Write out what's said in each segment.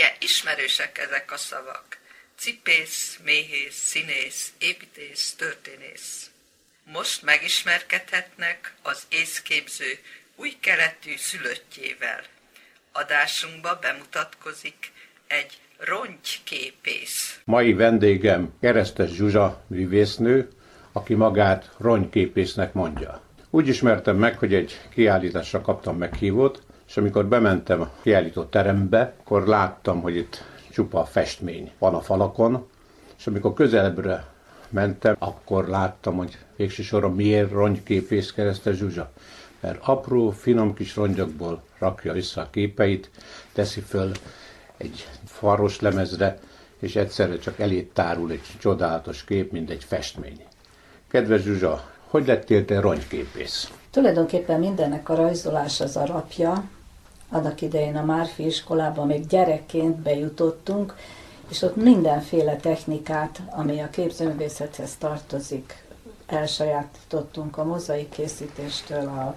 Ugye ismerősek ezek a szavak. Cipész, méhész, színész, építész, történész. Most megismerkedhetnek az észképző új keletű szülöttjével. Adásunkba bemutatkozik egy rongyképész. Mai vendégem Keresztes Zsuzsa művésznő, aki magát ronyképésznek mondja. Úgy ismertem meg, hogy egy kiállításra kaptam meghívót, és amikor bementem a kiállító terembe, akkor láttam, hogy itt csupa festmény van a falakon, és amikor közelebbre mentem, akkor láttam, hogy végső soron miért ronyképész keresztes Zsuzsa. Mert apró, finom kis rongyokból rakja vissza a képeit, teszi föl egy faros lemezre, és egyszerre csak elét tárul egy csodálatos kép, mint egy festmény. Kedves Zsuzsa, hogy lettél te ronyképész? Tulajdonképpen mindennek a rajzolás az alapja. Annak idején a Márfi iskolában még gyerekként bejutottunk, és ott mindenféle technikát, ami a képzőművészethez tartozik, elsajátítottunk a mozaik készítéstől, a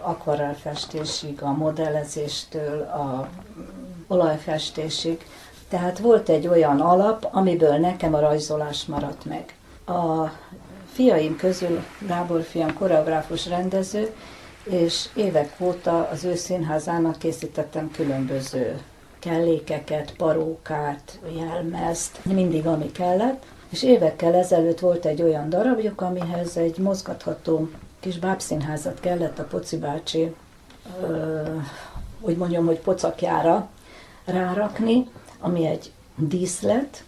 akvarelfestésig, a modellezéstől, a olajfestésig. Tehát volt egy olyan alap, amiből nekem a rajzolás maradt meg. A fiaim közül Gábor fiam koreográfus rendező, és évek óta az ő színházának készítettem különböző kellékeket, parókát, jelmezt, mindig ami kellett. És évekkel ezelőtt volt egy olyan darabjuk, amihez egy mozgatható kis bábszínházat kellett a Poci bácsi, ö, úgy mondjam, hogy pocakjára rárakni, ami egy díszlet,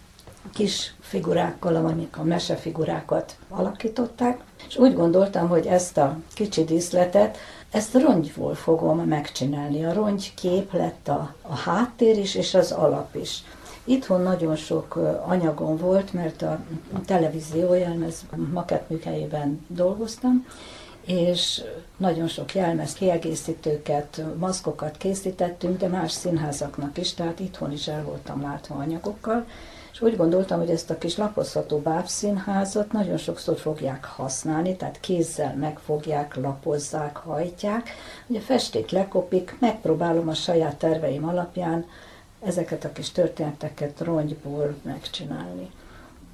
kis figurákkal, amik a mesefigurákat alakították, és úgy gondoltam, hogy ezt a kicsi díszletet, ezt rongyból fogom megcsinálni. A rongy kép lett a, a háttér is, és az alap is. Itthon nagyon sok anyagom volt, mert a televízió jelmez makettműhelyében dolgoztam, és nagyon sok jelmez, kiegészítőket, maszkokat készítettünk, de más színházaknak is, tehát itthon is el voltam látva anyagokkal, és úgy gondoltam, hogy ezt a kis lapozható bábszínházat nagyon sokszor fogják használni, tehát kézzel megfogják, lapozzák, hajtják. Ugye festék lekopik, megpróbálom a saját terveim alapján ezeket a kis történeteket rongyból megcsinálni.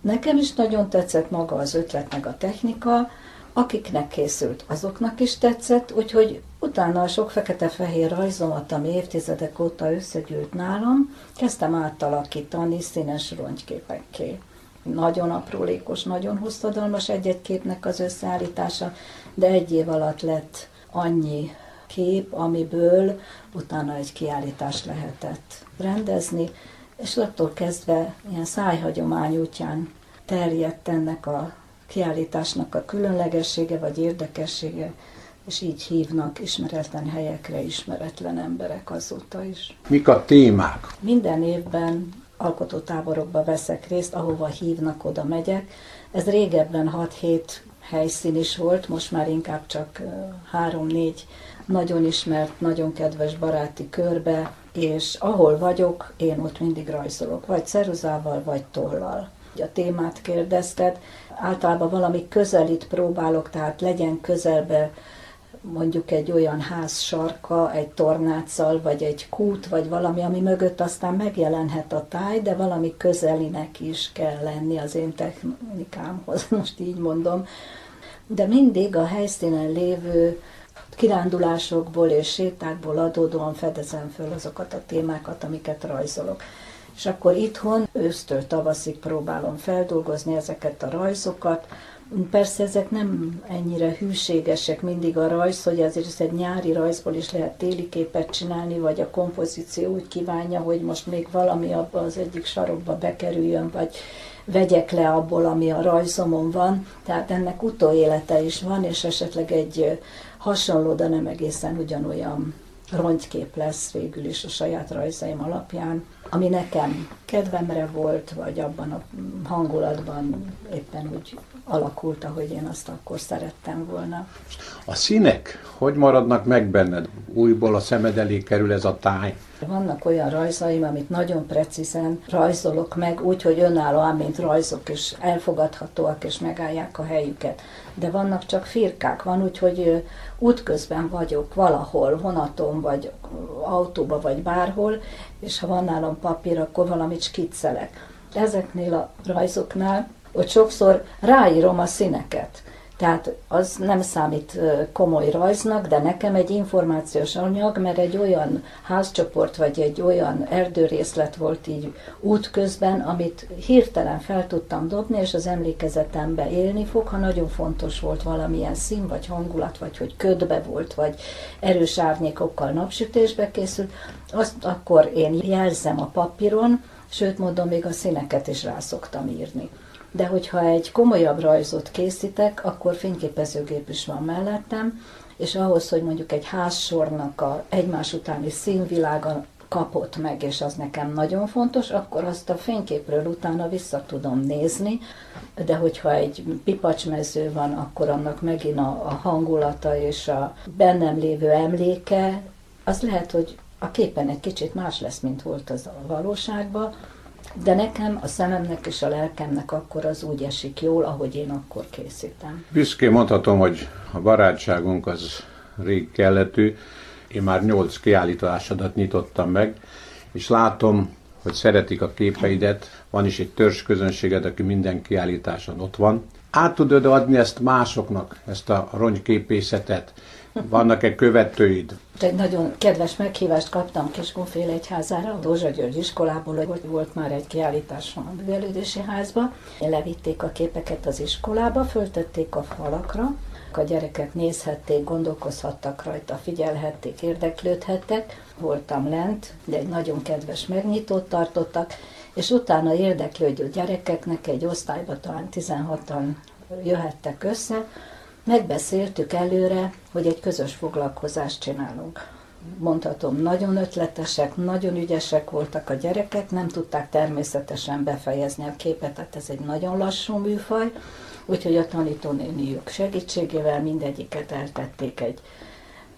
Nekem is nagyon tetszett maga az ötlet, meg a technika, akiknek készült, azoknak is tetszett, úgyhogy utána a sok fekete-fehér rajzomat, ami évtizedek óta összegyűlt nálam, kezdtem átalakítani színes rongyképekké. Nagyon aprólékos, nagyon hosszadalmas egy-egy képnek az összeállítása, de egy év alatt lett annyi kép, amiből utána egy kiállítást lehetett rendezni, és attól kezdve ilyen szájhagyomány útján terjedt ennek a kiállításnak a különlegessége vagy érdekessége, és így hívnak ismeretlen helyekre ismeretlen emberek azóta is. Mik a témák? Minden évben alkotótáborokba veszek részt, ahova hívnak, oda megyek. Ez régebben 6-7 helyszín is volt, most már inkább csak 3-4 nagyon ismert, nagyon kedves baráti körbe, és ahol vagyok, én ott mindig rajzolok, vagy ceruzával, vagy tollal. A témát kérdezted, általában valami közelít próbálok, tehát legyen közelbe mondjuk egy olyan ház sarka, egy tornáccal, vagy egy kút, vagy valami, ami mögött aztán megjelenhet a táj, de valami közelinek is kell lenni az én technikámhoz, most így mondom. De mindig a helyszínen lévő kirándulásokból és sétákból adódóan fedezem föl azokat a témákat, amiket rajzolok. És akkor itthon ősztől tavaszig próbálom feldolgozni ezeket a rajzokat. Persze ezek nem ennyire hűségesek mindig a rajz, hogy ezért egy nyári rajzból is lehet téli képet csinálni, vagy a kompozíció úgy kívánja, hogy most még valami abba az egyik sarokba bekerüljön, vagy vegyek le abból, ami a rajzomon van. Tehát ennek utóélete is van, és esetleg egy hasonló, de nem egészen ugyanolyan rongykép lesz végül is a saját rajzaim alapján, ami nekem kedvemre volt, vagy abban a hangulatban éppen úgy alakult, ahogy én azt akkor szerettem volna. A színek hogy maradnak meg benned? Újból a szemed elé kerül ez a táj? Vannak olyan rajzaim, amit nagyon precízen rajzolok meg, úgy, hogy önállóan, mint rajzok, és elfogadhatóak, és megállják a helyüket. De vannak csak firkák, van úgy, hogy útközben vagyok valahol, vonaton, vagy autóba, vagy bárhol, és ha van nálam papír, akkor valamit skiccelek. Ezeknél a rajzoknál, hogy sokszor ráírom a színeket. Tehát az nem számít komoly rajznak, de nekem egy információs anyag, mert egy olyan házcsoport vagy egy olyan erdőrészlet volt így útközben, amit hirtelen fel tudtam dobni, és az emlékezetembe élni fog, ha nagyon fontos volt valamilyen szín, vagy hangulat, vagy hogy ködbe volt, vagy erős árnyékokkal napsütésbe készült, azt akkor én jelzem a papíron, sőt, mondom, még a színeket is rá szoktam írni de hogyha egy komolyabb rajzot készítek, akkor fényképezőgép is van mellettem, és ahhoz, hogy mondjuk egy házsornak a egymás utáni színvilága kapott meg, és az nekem nagyon fontos, akkor azt a fényképről utána vissza tudom nézni, de hogyha egy pipacsmező van, akkor annak megint a, a hangulata és a bennem lévő emléke, az lehet, hogy a képen egy kicsit más lesz, mint volt az a valóságban, de nekem, a szememnek és a lelkemnek akkor az úgy esik jól, ahogy én akkor készítem. Büszkén mondhatom, hogy a barátságunk az rég kelletű. Én már nyolc kiállításodat nyitottam meg, és látom, hogy szeretik a képeidet, van is egy törzs közönséged, aki minden kiállításon ott van. Át tudod adni ezt másoknak, ezt a ronyképészetet, vannak-e követőid? Egy nagyon kedves meghívást kaptam Kiskunfél egyházára, a Dózsa György iskolából, hogy volt már egy kiállításom a művelődési házba. Levitték a képeket az iskolába, föltették a falakra, a gyerekek nézhették, gondolkozhattak rajta, figyelhették, érdeklődhettek. Voltam lent, de egy nagyon kedves megnyitót tartottak, és utána érdeklődő gyerekeknek egy osztályba talán 16-an jöhettek össze, megbeszéltük előre, hogy egy közös foglalkozást csinálunk. Mondhatom, nagyon ötletesek, nagyon ügyesek voltak a gyerekek, nem tudták természetesen befejezni a képet, tehát ez egy nagyon lassú műfaj, úgyhogy a tanítónéniük segítségével mindegyiket eltették egy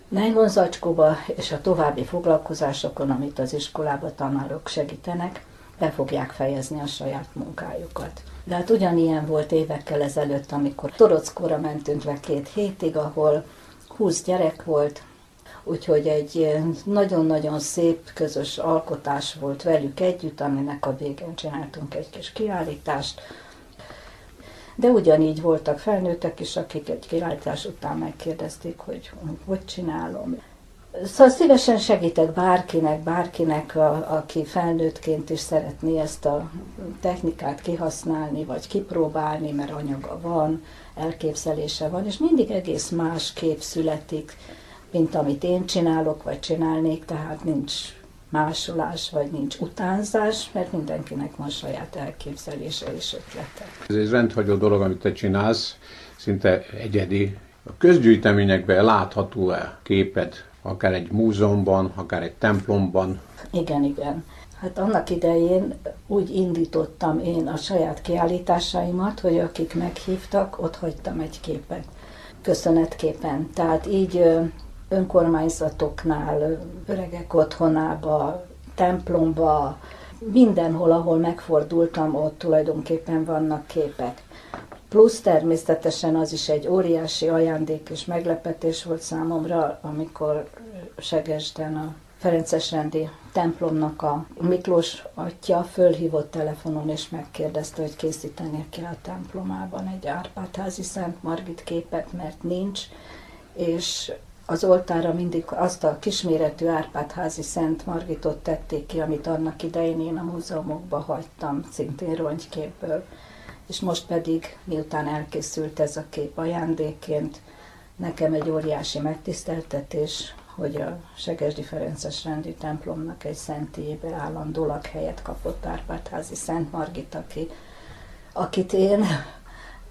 nejlonzacskóba, és a további foglalkozásokon, amit az iskolába tanárok segítenek, be fogják fejezni a saját munkájukat. De hát ugyanilyen volt évekkel ezelőtt, amikor Torockóra mentünk le két hétig, ahol 20 gyerek volt, úgyhogy egy nagyon-nagyon szép közös alkotás volt velük együtt, aminek a végén csináltunk egy kis kiállítást. De ugyanígy voltak felnőttek is, akik egy kiállítás után megkérdezték, hogy hogy csinálom. Szóval szívesen segítek bárkinek, bárkinek, a, aki felnőttként is szeretné ezt a technikát kihasználni, vagy kipróbálni, mert anyaga van, elképzelése van, és mindig egész más kép születik, mint amit én csinálok, vagy csinálnék, tehát nincs másolás, vagy nincs utánzás, mert mindenkinek van saját elképzelése és ötlete. Ez egy rendhagyó dolog, amit te csinálsz, szinte egyedi. A közgyűjteményekben látható-e képed akár egy múzeumban, akár egy templomban. Igen, igen. Hát annak idején úgy indítottam én a saját kiállításaimat, hogy akik meghívtak, ott hagytam egy képet, köszönetképen. Tehát így önkormányzatoknál, öregek otthonába, templomba, mindenhol, ahol megfordultam, ott tulajdonképpen vannak képek. Plusz természetesen az is egy óriási ajándék és meglepetés volt számomra, amikor Segesden a Ferences rendi templomnak a Miklós atya fölhívott telefonon, és megkérdezte, hogy készíteni ki a templomában egy Árpádházi Szent Margit képet, mert nincs, és az oltára mindig azt a kisméretű Árpádházi Szent Margitot tették ki, amit annak idején én a múzeumokba hagytam, szintén ronygyképből és most pedig, miután elkészült ez a kép ajándékként, nekem egy óriási megtiszteltetés, hogy a Segesdi Ferences rendi templomnak egy szentélyébe állandólag helyet kapott Árpádházi Szent Margit, aki, akit én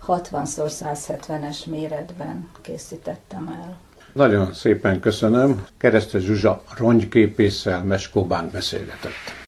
60x170-es méretben készítettem el. Nagyon szépen köszönöm. Keresztes Zsuzsa ronygyképésszel Meskóbán beszélgetett.